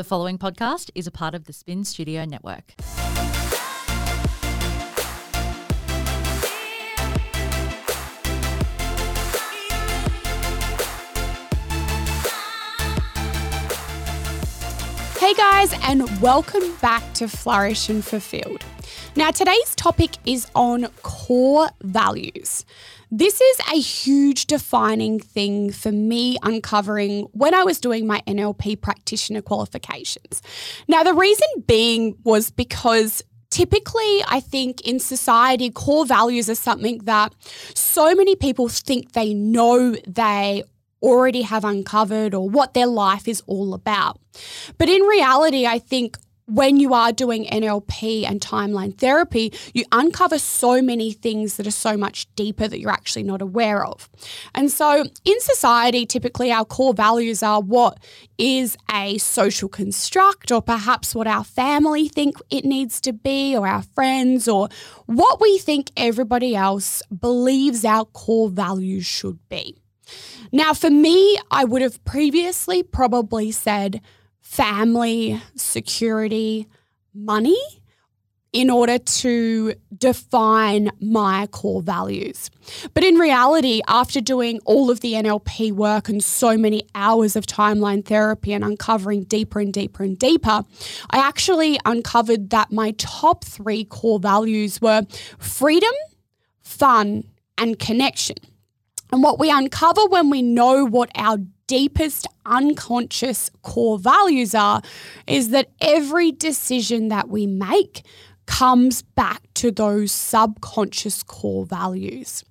The following podcast is a part of the Spin Studio Network. Hey guys, and welcome back to Flourish and Fulfilled. Now, today's topic is on core values. This is a huge defining thing for me uncovering when I was doing my NLP practitioner qualifications. Now, the reason being was because typically, I think in society, core values are something that so many people think they know they already have uncovered or what their life is all about. But in reality, I think when you are doing NLP and timeline therapy, you uncover so many things that are so much deeper that you're actually not aware of. And so in society, typically our core values are what is a social construct or perhaps what our family think it needs to be or our friends or what we think everybody else believes our core values should be. Now, for me, I would have previously probably said family, security, money in order to define my core values. But in reality, after doing all of the NLP work and so many hours of timeline therapy and uncovering deeper and deeper and deeper, I actually uncovered that my top three core values were freedom, fun, and connection. And what we uncover when we know what our deepest unconscious core values are is that every decision that we make comes back to those subconscious core values.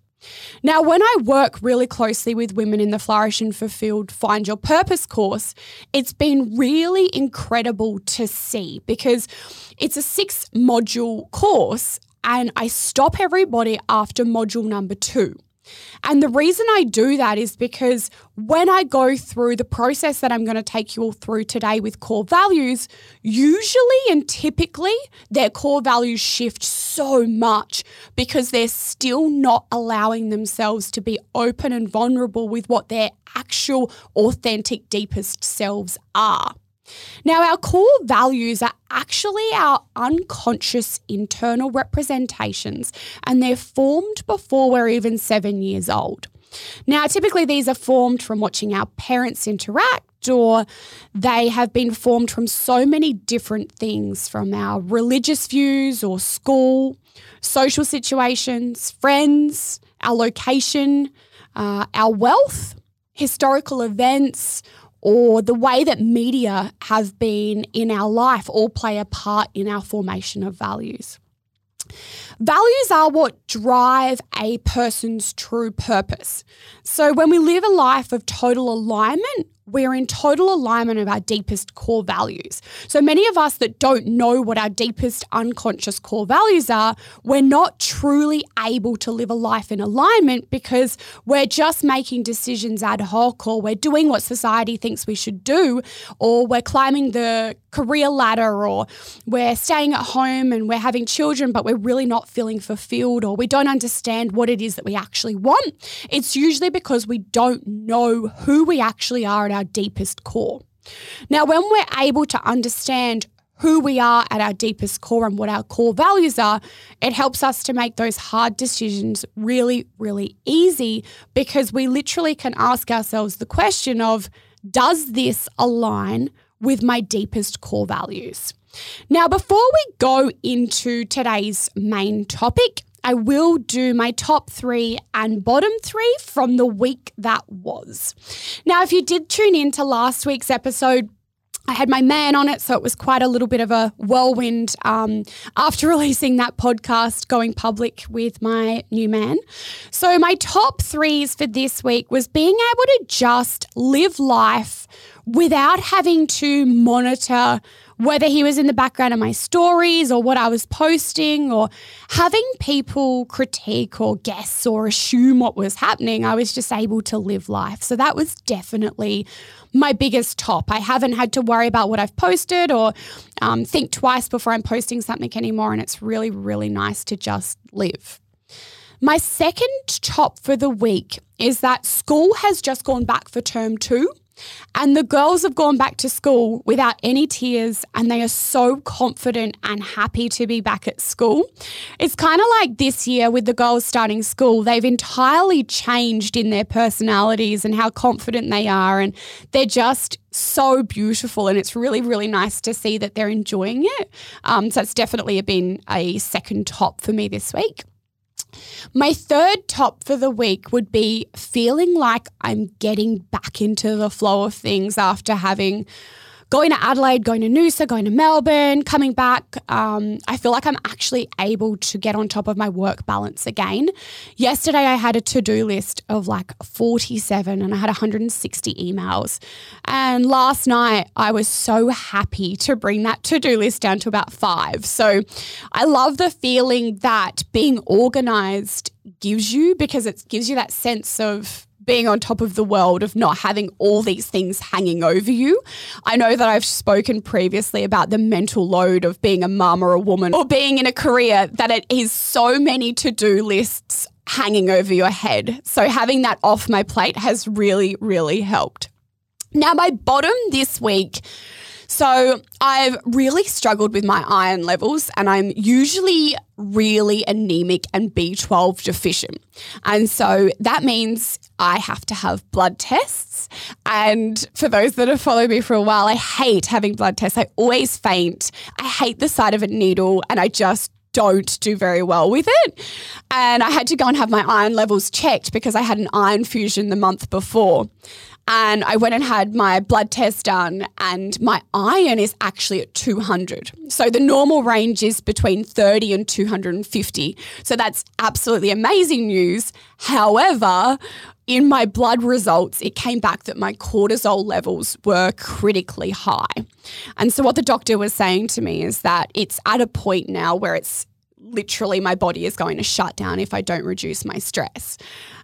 Now, when I work really closely with women in the Flourish and Fulfilled Find Your Purpose course, it's been really incredible to see because it's a six module course and I stop everybody after module number two. And the reason I do that is because when I go through the process that I'm going to take you all through today with core values, usually and typically their core values shift so much because they're still not allowing themselves to be open and vulnerable with what their actual, authentic, deepest selves are. Now, our core values are actually our unconscious internal representations, and they're formed before we're even seven years old. Now, typically, these are formed from watching our parents interact, or they have been formed from so many different things from our religious views or school, social situations, friends, our location, uh, our wealth, historical events, or the way that media have been in our life all play a part in our formation of values. Values are what drive a person's true purpose. So, when we live a life of total alignment we're in total alignment of our deepest core values. So many of us that don't know what our deepest unconscious core values are, we're not truly able to live a life in alignment because we're just making decisions ad hoc or we're doing what society thinks we should do or we're climbing the career ladder or we're staying at home and we're having children but we're really not feeling fulfilled or we don't understand what it is that we actually want. It's usually because we don't know who we actually are at our deepest core. Now, when we're able to understand who we are at our deepest core and what our core values are, it helps us to make those hard decisions really, really easy because we literally can ask ourselves the question of, does this align with my deepest core values? Now, before we go into today's main topic, I will do my top three and bottom three from the week that was. Now, if you did tune in to last week's episode, I had my man on it, so it was quite a little bit of a whirlwind um, after releasing that podcast, going public with my new man. So, my top threes for this week was being able to just live life without having to monitor whether he was in the background of my stories or what I was posting or having people critique or guess or assume what was happening, I was just able to live life. So that was definitely my biggest top. I haven't had to worry about what I've posted or um, think twice before I'm posting something anymore. And it's really, really nice to just live. My second top for the week is that school has just gone back for term two. And the girls have gone back to school without any tears and they are so confident and happy to be back at school. It's kind of like this year with the girls starting school, they've entirely changed in their personalities and how confident they are. And they're just so beautiful and it's really really nice to see that they're enjoying it um, so it's definitely been a second top for me this week my third top for the week would be feeling like I'm getting back into the flow of things after having going to Adelaide, going to Noosa, going to Melbourne, coming back, um, I feel like I'm actually able to get on top of my work balance again. Yesterday, I had a to do list of like 47 and I had 160 emails. And last night, I was so happy to bring that to do list down to about five. So I love the feeling that being organized gives you because it gives you that sense of being on top of the world, of not having all these things hanging over you. I know that I've spoken previously about the mental load of being a mum or a woman or being in a career that it is so many to do lists hanging over your head. So having that off my plate has really, really helped. Now, my bottom this week so I've really struggled with my iron levels, and I'm usually really anemic and B12 deficient. And so that means I have to have blood tests. And for those that have followed me for a while, I hate having blood tests. I always faint. I hate the sight of a needle, and I just don't do very well with it. And I had to go and have my iron levels checked because I had an iron infusion the month before and I went and had my blood test done, and my iron is actually at 200. So the normal range is between 30 and 250. So that's absolutely amazing news. However, in my blood results, it came back that my cortisol levels were critically high. And so, what the doctor was saying to me is that it's at a point now where it's literally my body is going to shut down if I don't reduce my stress.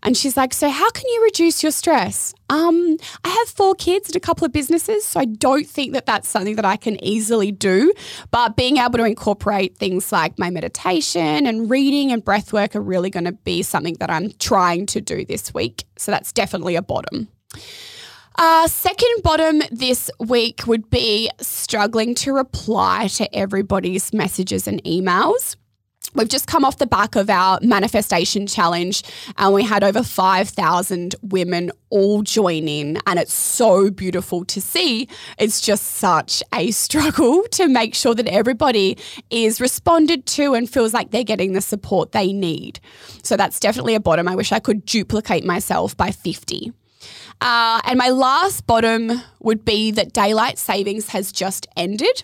And she's like, So, how can you reduce your stress? Um, I have four kids and a couple of businesses, so I don't think that that's something that I can easily do. But being able to incorporate things like my meditation and reading and breath work are really going to be something that I'm trying to do this week. So, that's definitely a bottom. Uh, second bottom this week would be struggling to reply to everybody's messages and emails. We've just come off the back of our manifestation challenge and we had over 5,000 women all join in and it's so beautiful to see. It's just such a struggle to make sure that everybody is responded to and feels like they're getting the support they need. So that's definitely a bottom. I wish I could duplicate myself by 50. Uh, and my last bottom would be that daylight savings has just ended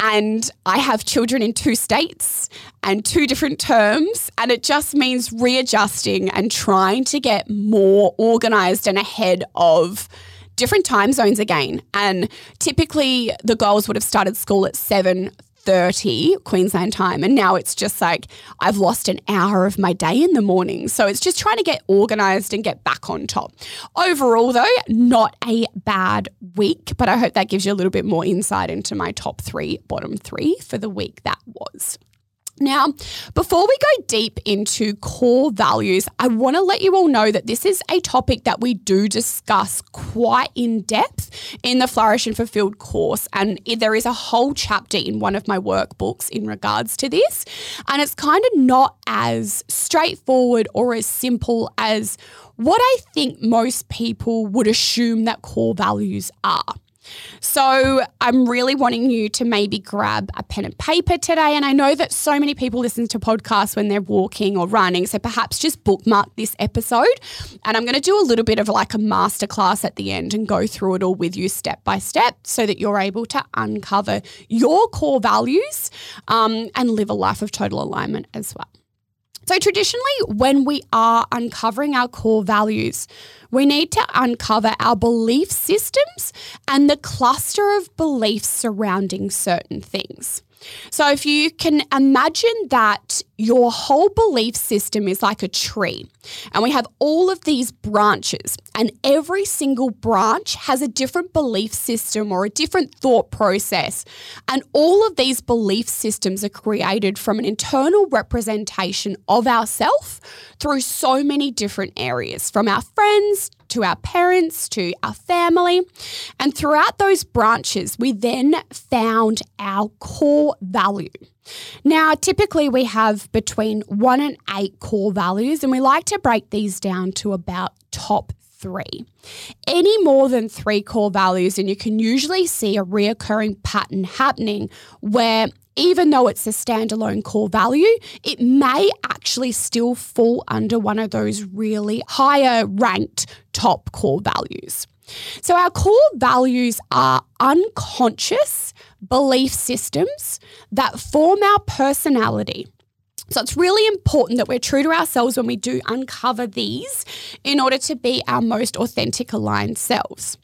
and I have children in two states and two different terms. And it just means readjusting and trying to get more organized and ahead of different time zones again. And typically the girls would have started school at 7 30 Queensland time. And now it's just like I've lost an hour of my day in the morning. So it's just trying to get organized and get back on top. Overall, though, not a bad week, but I hope that gives you a little bit more insight into my top three, bottom three for the week that was. Now, before we go deep into core values, I want to let you all know that this is a topic that we do discuss quite in depth in the Flourish and Fulfilled course. And there is a whole chapter in one of my workbooks in regards to this. And it's kind of not as straightforward or as simple as what I think most people would assume that core values are. So I'm really wanting you to maybe grab a pen and paper today. And I know that so many people listen to podcasts when they're walking or running. So perhaps just bookmark this episode. And I'm going to do a little bit of like a masterclass at the end and go through it all with you step by step so that you're able to uncover your core values um, and live a life of total alignment as well. So, traditionally, when we are uncovering our core values, we need to uncover our belief systems and the cluster of beliefs surrounding certain things. So, if you can imagine that your whole belief system is like a tree, and we have all of these branches, and every single branch has a different belief system or a different thought process. And all of these belief systems are created from an internal representation of ourself through so many different areas, from our friends to our parents, to our family. And throughout those branches, we then found our core value. Now, typically we have between one and eight core values, and we like to break these down to about top three. Any more than three core values, and you can usually see a reoccurring pattern happening where even though it's a standalone core value, it may actually still fall under one of those really higher ranked top core values. So, our core values are unconscious belief systems that form our personality. So it's really important that we're true to ourselves when we do uncover these in order to be our most authentic aligned selves.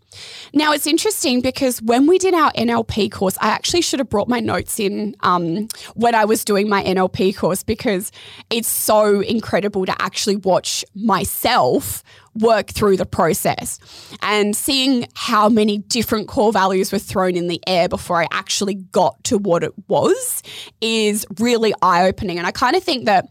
Now, it's interesting because when we did our NLP course, I actually should have brought my notes in um, when I was doing my NLP course because it's so incredible to actually watch myself work through the process and seeing how many different core values were thrown in the air before I actually got to what it was is really eye opening. And I kind of think that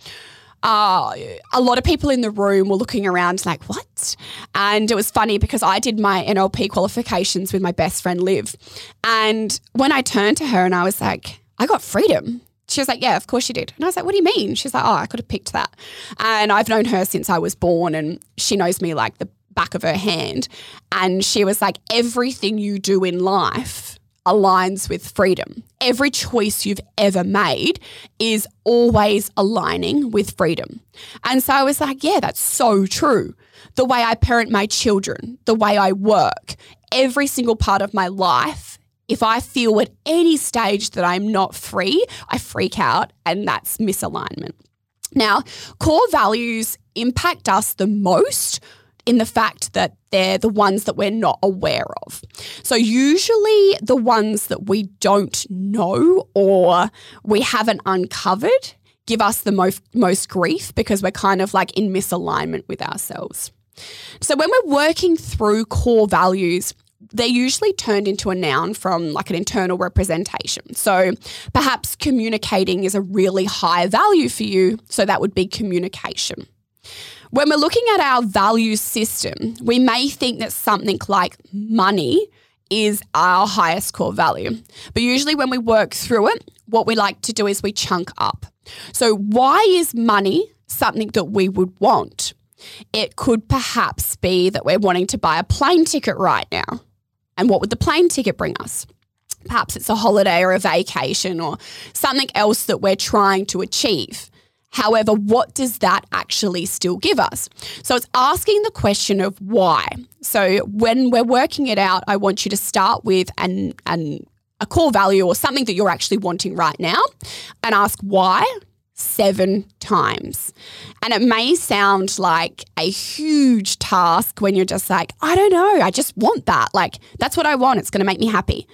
uh, a lot of people in the room were looking around like, what? And it was funny because I did my NLP qualifications with my best friend Liv. And when I turned to her and I was like, I got freedom. She was like, Yeah, of course you did. And I was like, What do you mean? She's like, Oh, I could have picked that. And I've known her since I was born and she knows me like the back of her hand. And she was like, Everything you do in life aligns with freedom. Every choice you've ever made is always aligning with freedom. And so I was like, yeah, that's so true. The way I parent my children, the way I work, every single part of my life. If I feel at any stage that I'm not free, I freak out, and that's misalignment. Now, core values impact us the most in the fact that they're the ones that we're not aware of. So, usually, the ones that we don't know or we haven't uncovered give us the most, most grief because we're kind of like in misalignment with ourselves. So, when we're working through core values, they're usually turned into a noun from like an internal representation. So perhaps communicating is a really high value for you. So that would be communication. When we're looking at our value system, we may think that something like money is our highest core value. But usually, when we work through it, what we like to do is we chunk up. So, why is money something that we would want? It could perhaps be that we're wanting to buy a plane ticket right now. And what would the plane ticket bring us? Perhaps it's a holiday or a vacation or something else that we're trying to achieve. However, what does that actually still give us? So it's asking the question of why. So when we're working it out, I want you to start with an, an a core value or something that you're actually wanting right now and ask why seven times. And it may sound like a huge task when you're just like, I don't know, I just want that. Like, that's what I want. It's going to make me happy.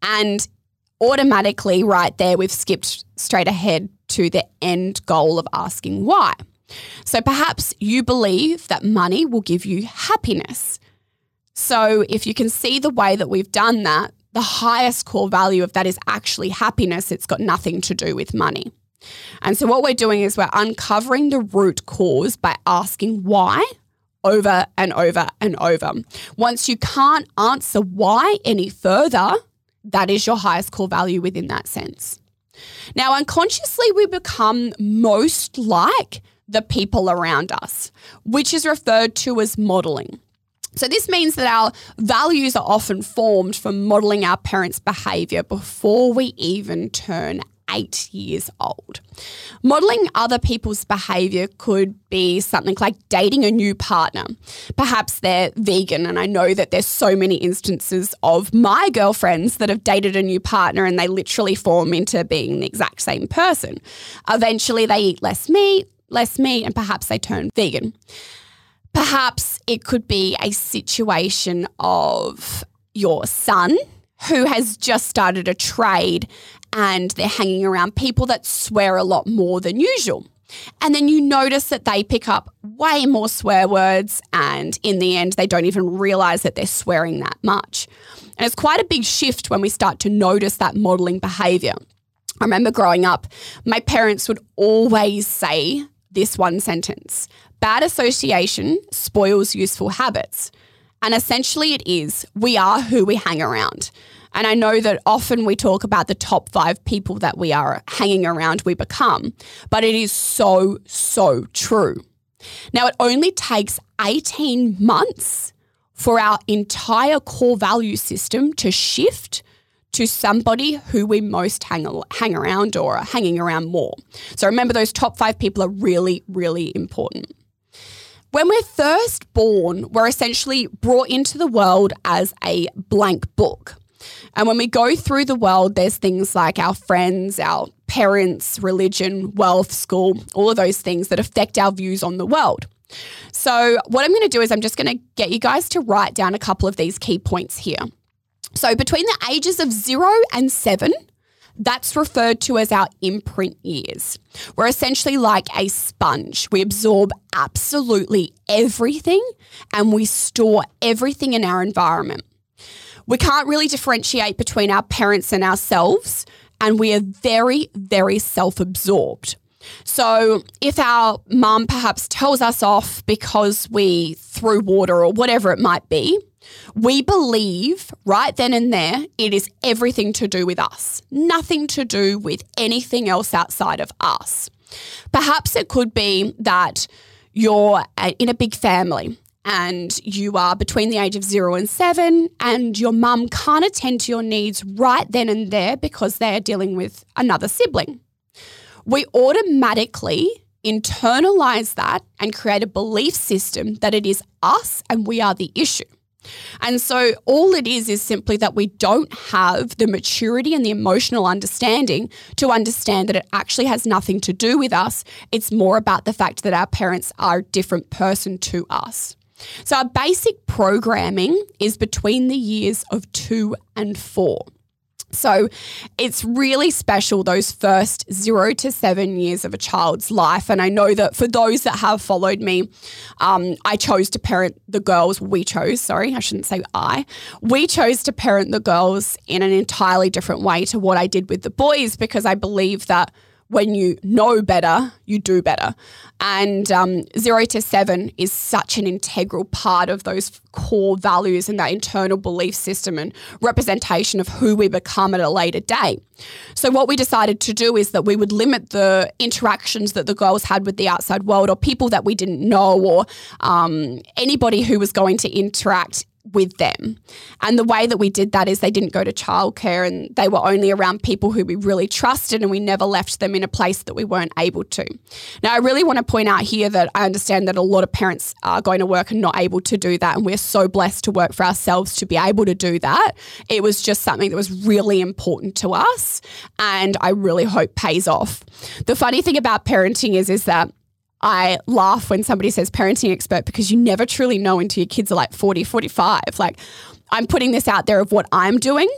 And automatically, right there, we've skipped straight ahead to the end goal of asking why. So perhaps you believe that money will give you happiness. So if you can see the way that we've done that, the highest core value of that is actually happiness. It's got nothing to do with money. And so what we're doing is we're uncovering the root cause by asking why over and over and over. Once you can't answer why any further, that is your highest core value within that sense. Now, unconsciously, we become most like the people around us, which is referred to as modeling. So, this means that our values are often formed from modeling our parents' behavior before we even turn eight years old. Modeling other people's behavior could be something like dating a new partner. Perhaps they're vegan, and I know that there's so many instances of my girlfriends that have dated a new partner and they literally form into being the exact same person. Eventually, they eat less meat, less meat, and perhaps they turn vegan. Perhaps it could be a situation of your son who has just started a trade and they're hanging around people that swear a lot more than usual. And then you notice that they pick up way more swear words, and in the end, they don't even realize that they're swearing that much. And it's quite a big shift when we start to notice that modeling behavior. I remember growing up, my parents would always say this one sentence bad association spoils useful habits. And essentially, it is we are who we hang around. And I know that often we talk about the top five people that we are hanging around, we become, but it is so, so true. Now, it only takes 18 months for our entire core value system to shift to somebody who we most hang, hang around or are hanging around more. So remember, those top five people are really, really important. When we're first born, we're essentially brought into the world as a blank book. And when we go through the world, there's things like our friends, our parents, religion, wealth, school, all of those things that affect our views on the world. So, what I'm going to do is I'm just going to get you guys to write down a couple of these key points here. So, between the ages of zero and seven, that's referred to as our imprint years. We're essentially like a sponge. We absorb absolutely everything and we store everything in our environment. We can't really differentiate between our parents and ourselves, and we are very, very self absorbed. So, if our mum perhaps tells us off because we threw water or whatever it might be, we believe right then and there it is everything to do with us, nothing to do with anything else outside of us. Perhaps it could be that you're uh, in a big family and you are between the age of zero and seven, and your mum can't attend to your needs right then and there because they are dealing with another sibling. We automatically internalize that and create a belief system that it is us and we are the issue. And so all it is is simply that we don't have the maturity and the emotional understanding to understand that it actually has nothing to do with us. It's more about the fact that our parents are a different person to us. So, our basic programming is between the years of two and four. So it's really special those first zero to seven years of a child's life. And I know that for those that have followed me, um, I chose to parent the girls. We chose, sorry, I shouldn't say I. We chose to parent the girls in an entirely different way to what I did with the boys because I believe that when you know better, you do better. And um, zero to seven is such an integral part of those core values and that internal belief system and representation of who we become at a later date. So, what we decided to do is that we would limit the interactions that the girls had with the outside world or people that we didn't know or um, anybody who was going to interact with them. And the way that we did that is they didn't go to childcare and they were only around people who we really trusted and we never left them in a place that we weren't able to. Now, I really want to point out here that I understand that a lot of parents are going to work and not able to do that. And we're so blessed to work for ourselves to be able to do that. It was just something that was really important to us and I really hope pays off. The funny thing about parenting is, is that I laugh when somebody says parenting expert because you never truly know until your kids are like 40, 45. Like, I'm putting this out there of what I'm doing,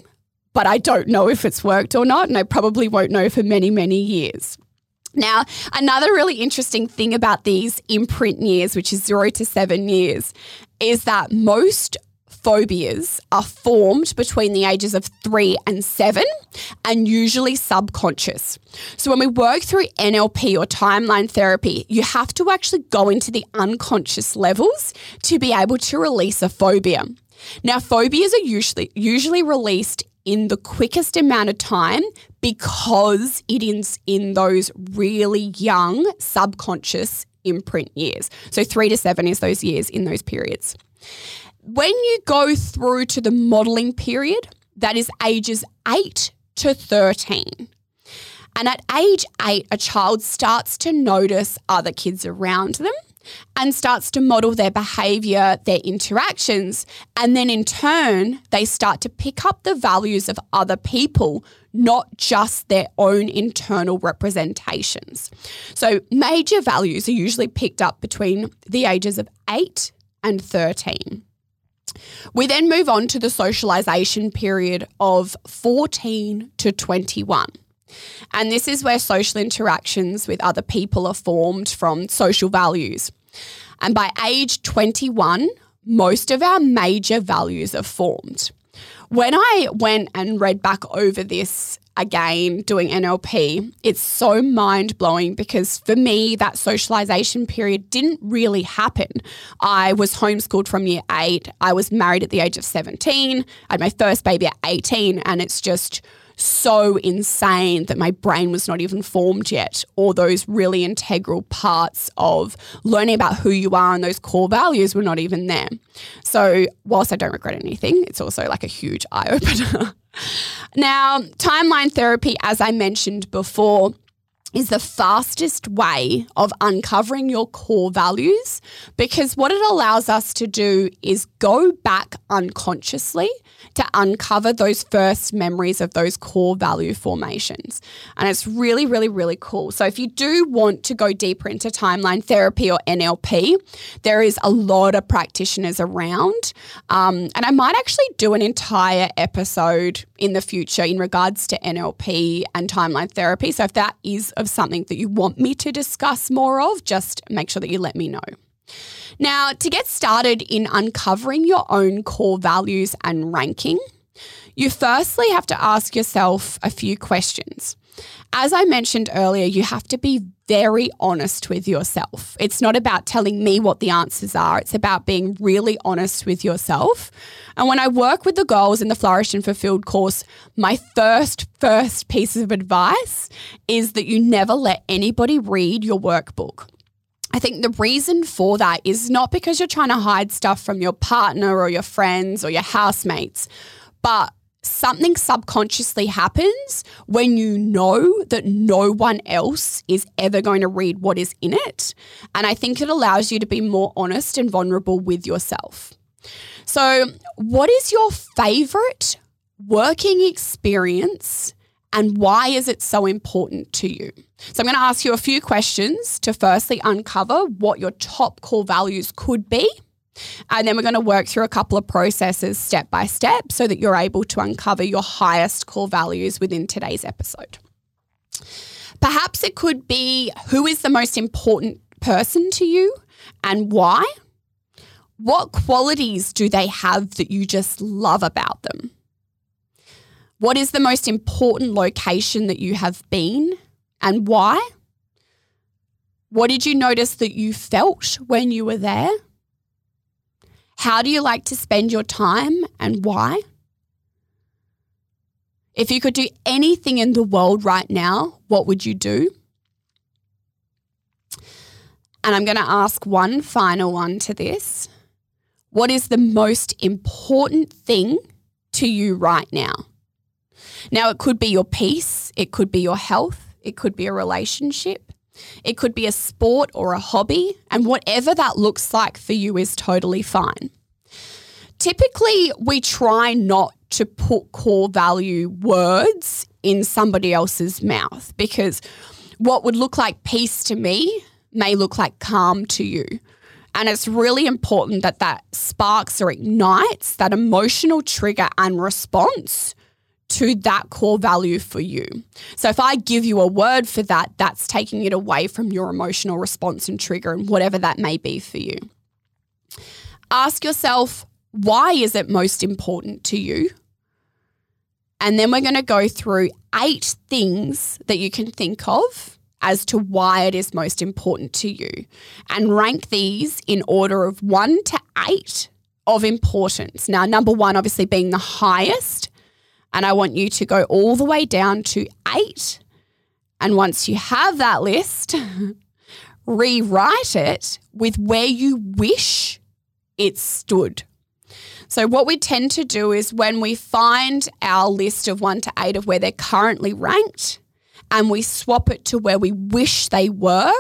but I don't know if it's worked or not. And I probably won't know for many, many years. Now, another really interesting thing about these imprint years, which is zero to seven years, is that most phobias are formed between the ages of three and seven and usually subconscious. So, when we work through NLP or timeline therapy, you have to actually go into the unconscious levels to be able to release a phobia. Now, phobias are usually usually released in the quickest amount of time because it is in those really young subconscious imprint years. So, three to seven is those years in those periods. When you go through to the modelling period, that is ages 8 to 13. And at age 8, a child starts to notice other kids around them and starts to model their behavior, their interactions. And then in turn, they start to pick up the values of other people, not just their own internal representations. So, major values are usually picked up between the ages of 8 and 13. We then move on to the socialization period of 14 to 21. And this is where social interactions with other people are formed from social values. And by age 21, most of our major values are formed. When I went and read back over this again doing NLP, it's so mind blowing because for me, that socialization period didn't really happen. I was homeschooled from year eight. I was married at the age of 17. I had my first baby at 18, and it's just so insane that my brain was not even formed yet, or those really integral parts of learning about who you are and those core values were not even there. So, whilst I don't regret anything, it's also like a huge eye opener. now, timeline therapy, as I mentioned before, is the fastest way of uncovering your core values because what it allows us to do is go back unconsciously to uncover those first memories of those core value formations. And it's really, really, really cool. So if you do want to go deeper into timeline therapy or NLP, there is a lot of practitioners around. Um, and I might actually do an entire episode in the future in regards to NLP and timeline therapy. So if that is of something that you want me to discuss more of, just make sure that you let me know. Now, to get started in uncovering your own core values and ranking, you firstly have to ask yourself a few questions. As I mentioned earlier, you have to be very honest with yourself. It's not about telling me what the answers are, it's about being really honest with yourself. And when I work with the girls in the Flourish and Fulfilled course, my first, first piece of advice is that you never let anybody read your workbook. I think the reason for that is not because you're trying to hide stuff from your partner or your friends or your housemates, but something subconsciously happens when you know that no one else is ever going to read what is in it. And I think it allows you to be more honest and vulnerable with yourself. So, what is your favorite working experience and why is it so important to you? So, I'm going to ask you a few questions to firstly uncover what your top core values could be. And then we're going to work through a couple of processes step by step so that you're able to uncover your highest core values within today's episode. Perhaps it could be who is the most important person to you and why? What qualities do they have that you just love about them? What is the most important location that you have been and why? What did you notice that you felt when you were there? How do you like to spend your time and why? If you could do anything in the world right now, what would you do? And I'm going to ask one final one to this. What is the most important thing to you right now? Now, it could be your peace, it could be your health, it could be a relationship, it could be a sport or a hobby, and whatever that looks like for you is totally fine. Typically, we try not to put core value words in somebody else's mouth because what would look like peace to me may look like calm to you. And it's really important that that sparks or ignites that emotional trigger and response to that core value for you. So if I give you a word for that, that's taking it away from your emotional response and trigger and whatever that may be for you. Ask yourself, why is it most important to you? And then we're going to go through eight things that you can think of as to why it is most important to you and rank these in order of one to eight of importance. Now, number one, obviously, being the highest and I want you to go all the way down to eight. And once you have that list, rewrite it with where you wish it stood. So, what we tend to do is when we find our list of one to eight of where they're currently ranked and we swap it to where we wish they were,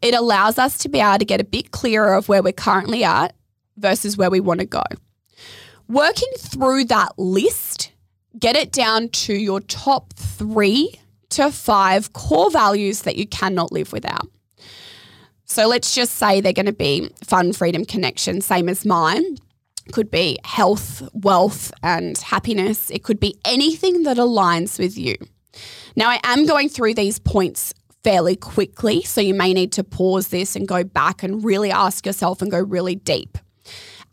it allows us to be able to get a bit clearer of where we're currently at versus where we want to go. Working through that list get it down to your top three to five core values that you cannot live without. So let's just say they're going to be fun, freedom, connection, same as mine. Could be health, wealth, and happiness. It could be anything that aligns with you. Now, I am going through these points fairly quickly, so you may need to pause this and go back and really ask yourself and go really deep.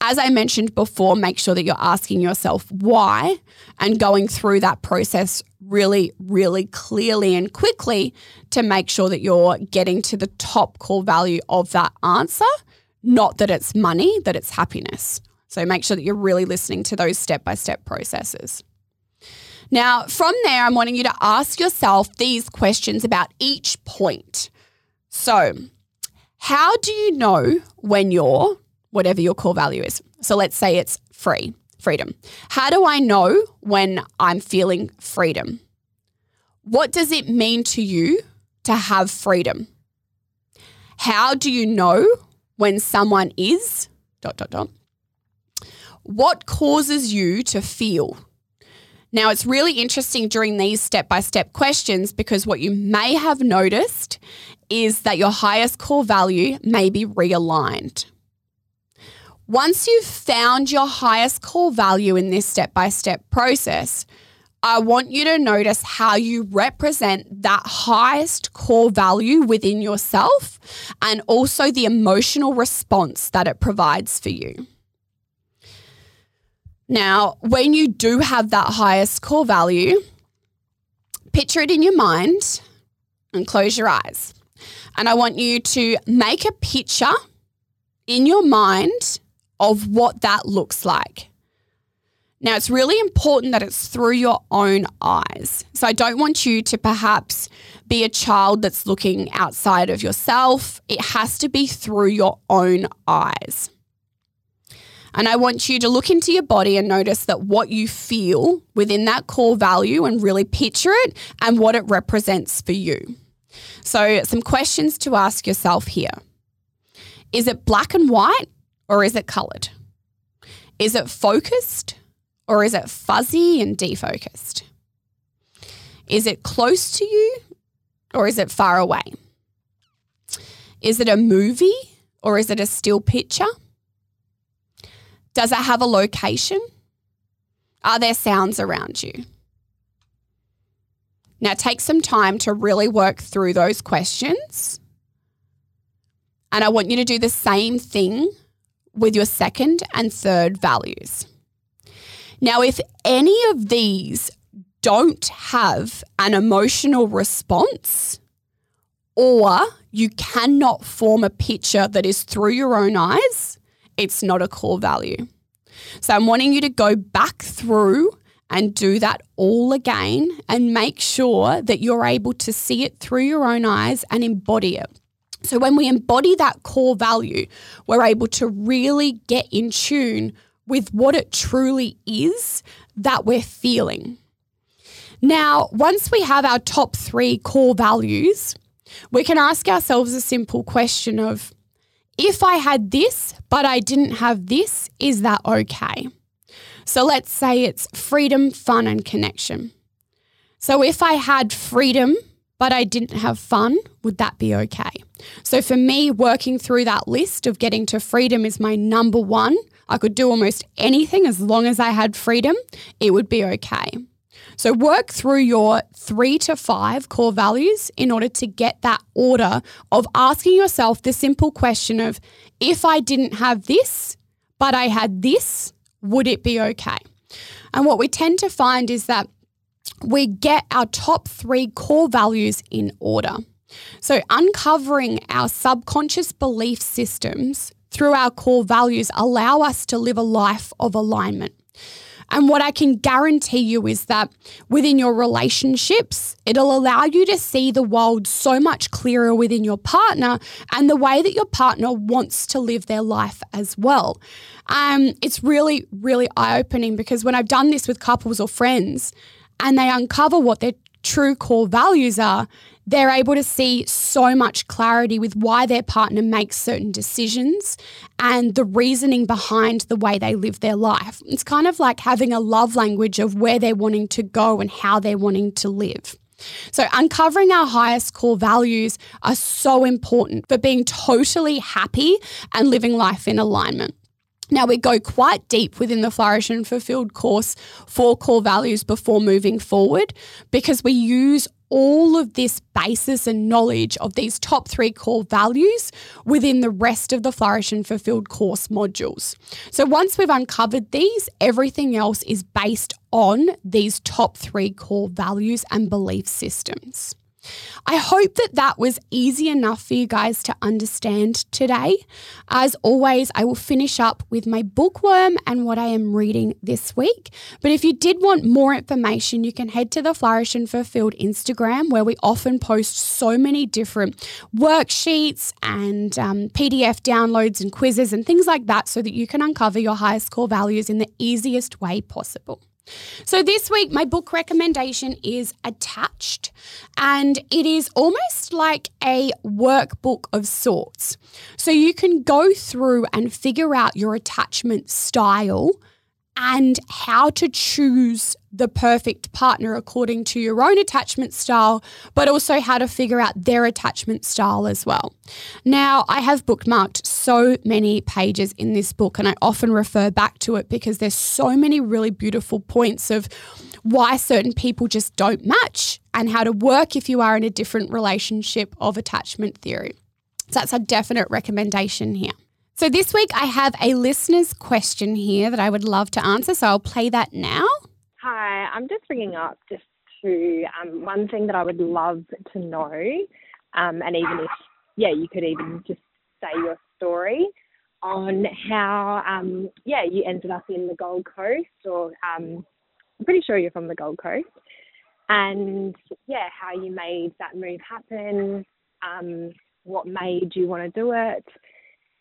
As I mentioned before, make sure that you're asking yourself why and going through that process really, really clearly and quickly to make sure that you're getting to the top core value of that answer, not that it's money, that it's happiness. So make sure that you're really listening to those step by step processes. Now, from there, I'm wanting you to ask yourself these questions about each point. So, how do you know when you're whatever your core value is? So, let's say it's free, freedom. How do I know when I'm feeling freedom? What does it mean to you to have freedom? How do you know when someone is dot dot dot? What causes you to feel now, it's really interesting during these step by step questions because what you may have noticed is that your highest core value may be realigned. Once you've found your highest core value in this step by step process, I want you to notice how you represent that highest core value within yourself and also the emotional response that it provides for you. Now, when you do have that highest core value, picture it in your mind and close your eyes. And I want you to make a picture in your mind of what that looks like. Now, it's really important that it's through your own eyes. So, I don't want you to perhaps be a child that's looking outside of yourself. It has to be through your own eyes. And I want you to look into your body and notice that what you feel within that core value and really picture it and what it represents for you. So, some questions to ask yourself here Is it black and white or is it colored? Is it focused or is it fuzzy and defocused? Is it close to you or is it far away? Is it a movie or is it a still picture? Does it have a location? Are there sounds around you? Now, take some time to really work through those questions. And I want you to do the same thing with your second and third values. Now, if any of these don't have an emotional response, or you cannot form a picture that is through your own eyes, it's not a core value. So I'm wanting you to go back through and do that all again and make sure that you're able to see it through your own eyes and embody it. So when we embody that core value, we're able to really get in tune with what it truly is that we're feeling. Now, once we have our top three core values, we can ask ourselves a simple question of if I had this, but I didn't have this, is that okay? So let's say it's freedom, fun, and connection. So if I had freedom, but I didn't have fun, would that be okay? So for me, working through that list of getting to freedom is my number one. I could do almost anything as long as I had freedom, it would be okay. So work through your three to five core values in order to get that order of asking yourself the simple question of if I didn't have this, but I had this, would it be okay? And what we tend to find is that we get our top three core values in order. So, uncovering our subconscious belief systems through our core values allow us to live a life of alignment. And what I can guarantee you is that within your relationships, it'll allow you to see the world so much clearer within your partner and the way that your partner wants to live their life as well. Um, it's really, really eye opening because when I've done this with couples or friends and they uncover what their true core values are, they're able to see so much clarity with why their partner makes certain decisions and the reasoning behind the way they live their life. It's kind of like having a love language of where they're wanting to go and how they're wanting to live. So, uncovering our highest core values are so important for being totally happy and living life in alignment. Now, we go quite deep within the Flourish and Fulfilled course for core values before moving forward because we use all of this basis and knowledge of these top three core values within the rest of the Flourish and Fulfilled course modules. So once we've uncovered these, everything else is based on these top three core values and belief systems. I hope that that was easy enough for you guys to understand today. As always, I will finish up with my bookworm and what I am reading this week. But if you did want more information, you can head to the Flourish and Fulfilled Instagram, where we often post so many different worksheets and um, PDF downloads and quizzes and things like that so that you can uncover your highest core values in the easiest way possible. So, this week, my book recommendation is Attached, and it is almost like a workbook of sorts. So, you can go through and figure out your attachment style and how to choose the perfect partner according to your own attachment style, but also how to figure out their attachment style as well. Now, I have bookmarked so many pages in this book, and I often refer back to it because there's so many really beautiful points of why certain people just don't match and how to work if you are in a different relationship of attachment theory. So, that's a definite recommendation here. So this week I have a listener's question here that I would love to answer. So I'll play that now. Hi, I'm just bringing up just to um, one thing that I would love to know, um, and even if yeah, you could even just say your story on how um, yeah you ended up in the Gold Coast, or um, I'm pretty sure you're from the Gold Coast, and yeah, how you made that move happen, um, what made you want to do it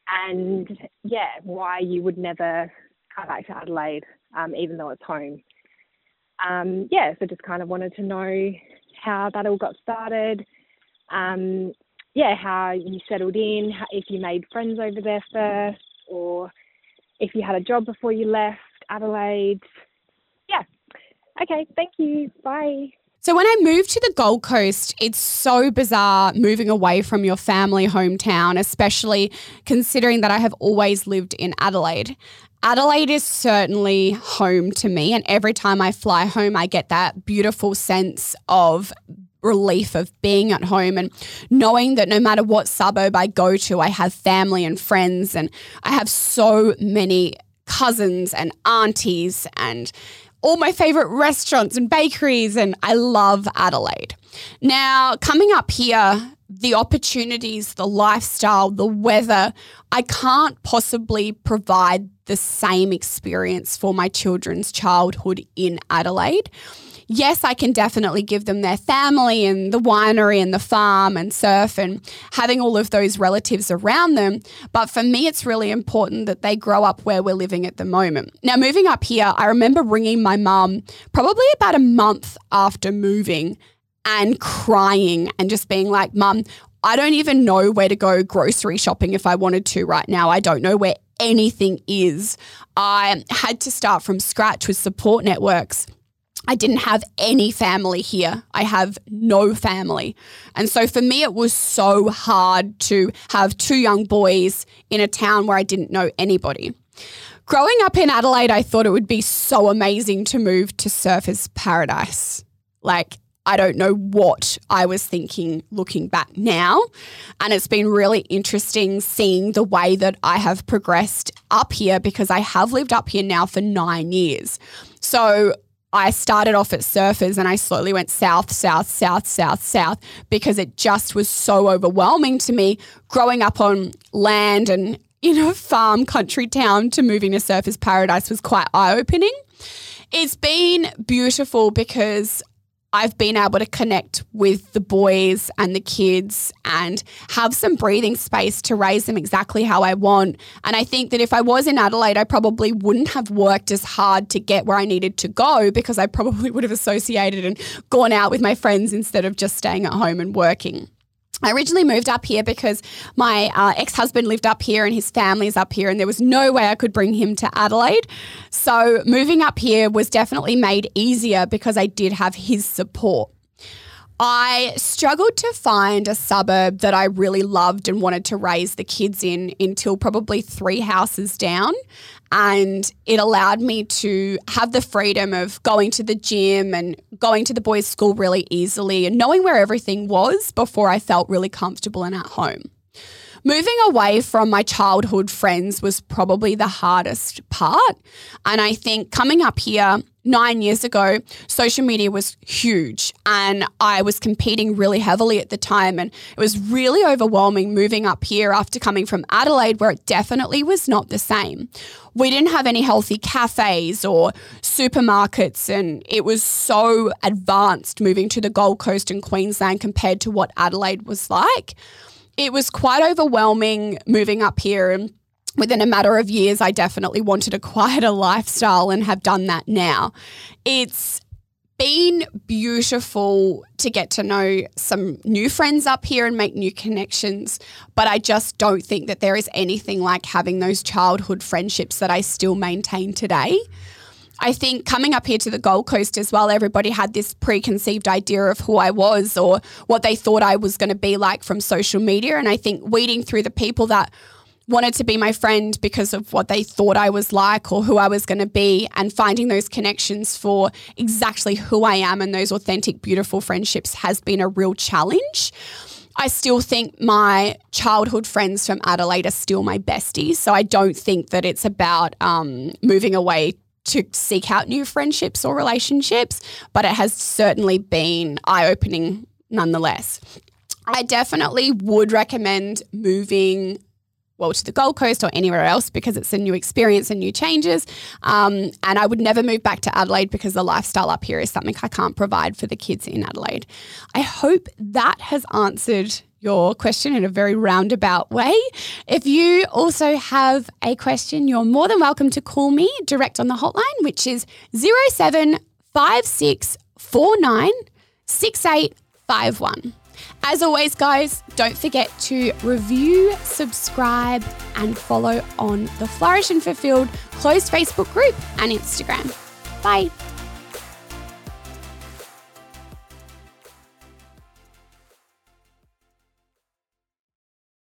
and yeah, why you would never come back to Adelaide, um, even though it's home. Um, yeah, so just kind of wanted to know how that all got started. Um, yeah, how you settled in, if you made friends over there first, or if you had a job before you left Adelaide. Yeah. Okay, thank you. Bye. So, when I moved to the Gold Coast, it's so bizarre moving away from your family hometown, especially considering that I have always lived in Adelaide. Adelaide is certainly home to me, and every time I fly home, I get that beautiful sense of relief of being at home and knowing that no matter what suburb I go to, I have family and friends, and I have so many cousins and aunties and all my favorite restaurants and bakeries, and I love Adelaide. Now, coming up here, the opportunities, the lifestyle, the weather, I can't possibly provide the same experience for my children's childhood in Adelaide yes, I can definitely give them their family and the winery and the farm and surf and having all of those relatives around them. But for me, it's really important that they grow up where we're living at the moment. Now, moving up here, I remember ringing my mum probably about a month after moving and crying and just being like, Mum, I don't even know where to go grocery shopping if I wanted to right now. I don't know where anything is. I had to start from scratch with support networks I didn't have any family here. I have no family. And so for me, it was so hard to have two young boys in a town where I didn't know anybody. Growing up in Adelaide, I thought it would be so amazing to move to Surfers Paradise. Like, I don't know what I was thinking looking back now. And it's been really interesting seeing the way that I have progressed up here because I have lived up here now for nine years. So I started off at surfers and I slowly went south, south, south, south, south because it just was so overwhelming to me growing up on land and in a farm country town to moving to surfers paradise was quite eye opening. It's been beautiful because I've been able to connect with the boys and the kids and have some breathing space to raise them exactly how I want. And I think that if I was in Adelaide, I probably wouldn't have worked as hard to get where I needed to go because I probably would have associated and gone out with my friends instead of just staying at home and working. I originally moved up here because my uh, ex husband lived up here and his family's up here, and there was no way I could bring him to Adelaide. So moving up here was definitely made easier because I did have his support. I struggled to find a suburb that I really loved and wanted to raise the kids in until probably three houses down. And it allowed me to have the freedom of going to the gym and going to the boys' school really easily and knowing where everything was before I felt really comfortable and at home. Moving away from my childhood friends was probably the hardest part. And I think coming up here, nine years ago, social media was huge and I was competing really heavily at the time. And it was really overwhelming moving up here after coming from Adelaide, where it definitely was not the same. We didn't have any healthy cafes or supermarkets, and it was so advanced moving to the Gold Coast and Queensland compared to what Adelaide was like. It was quite overwhelming moving up here and within a matter of years, I definitely wanted a quieter lifestyle and have done that now. It's been beautiful to get to know some new friends up here and make new connections, but I just don't think that there is anything like having those childhood friendships that I still maintain today. I think coming up here to the Gold Coast as well, everybody had this preconceived idea of who I was or what they thought I was going to be like from social media. And I think weeding through the people that wanted to be my friend because of what they thought I was like or who I was going to be, and finding those connections for exactly who I am and those authentic, beautiful friendships has been a real challenge. I still think my childhood friends from Adelaide are still my besties. So I don't think that it's about um, moving away to seek out new friendships or relationships, but it has certainly been eye opening nonetheless. I definitely would recommend moving well to the Gold Coast or anywhere else because it's a new experience and new changes. Um, and I would never move back to Adelaide because the lifestyle up here is something I can't provide for the kids in Adelaide. I hope that has answered your question in a very roundabout way. If you also have a question, you're more than welcome to call me direct on the hotline, which is 075649 6851. As always, guys, don't forget to review, subscribe, and follow on the Flourish and Fulfilled closed Facebook group and Instagram. Bye.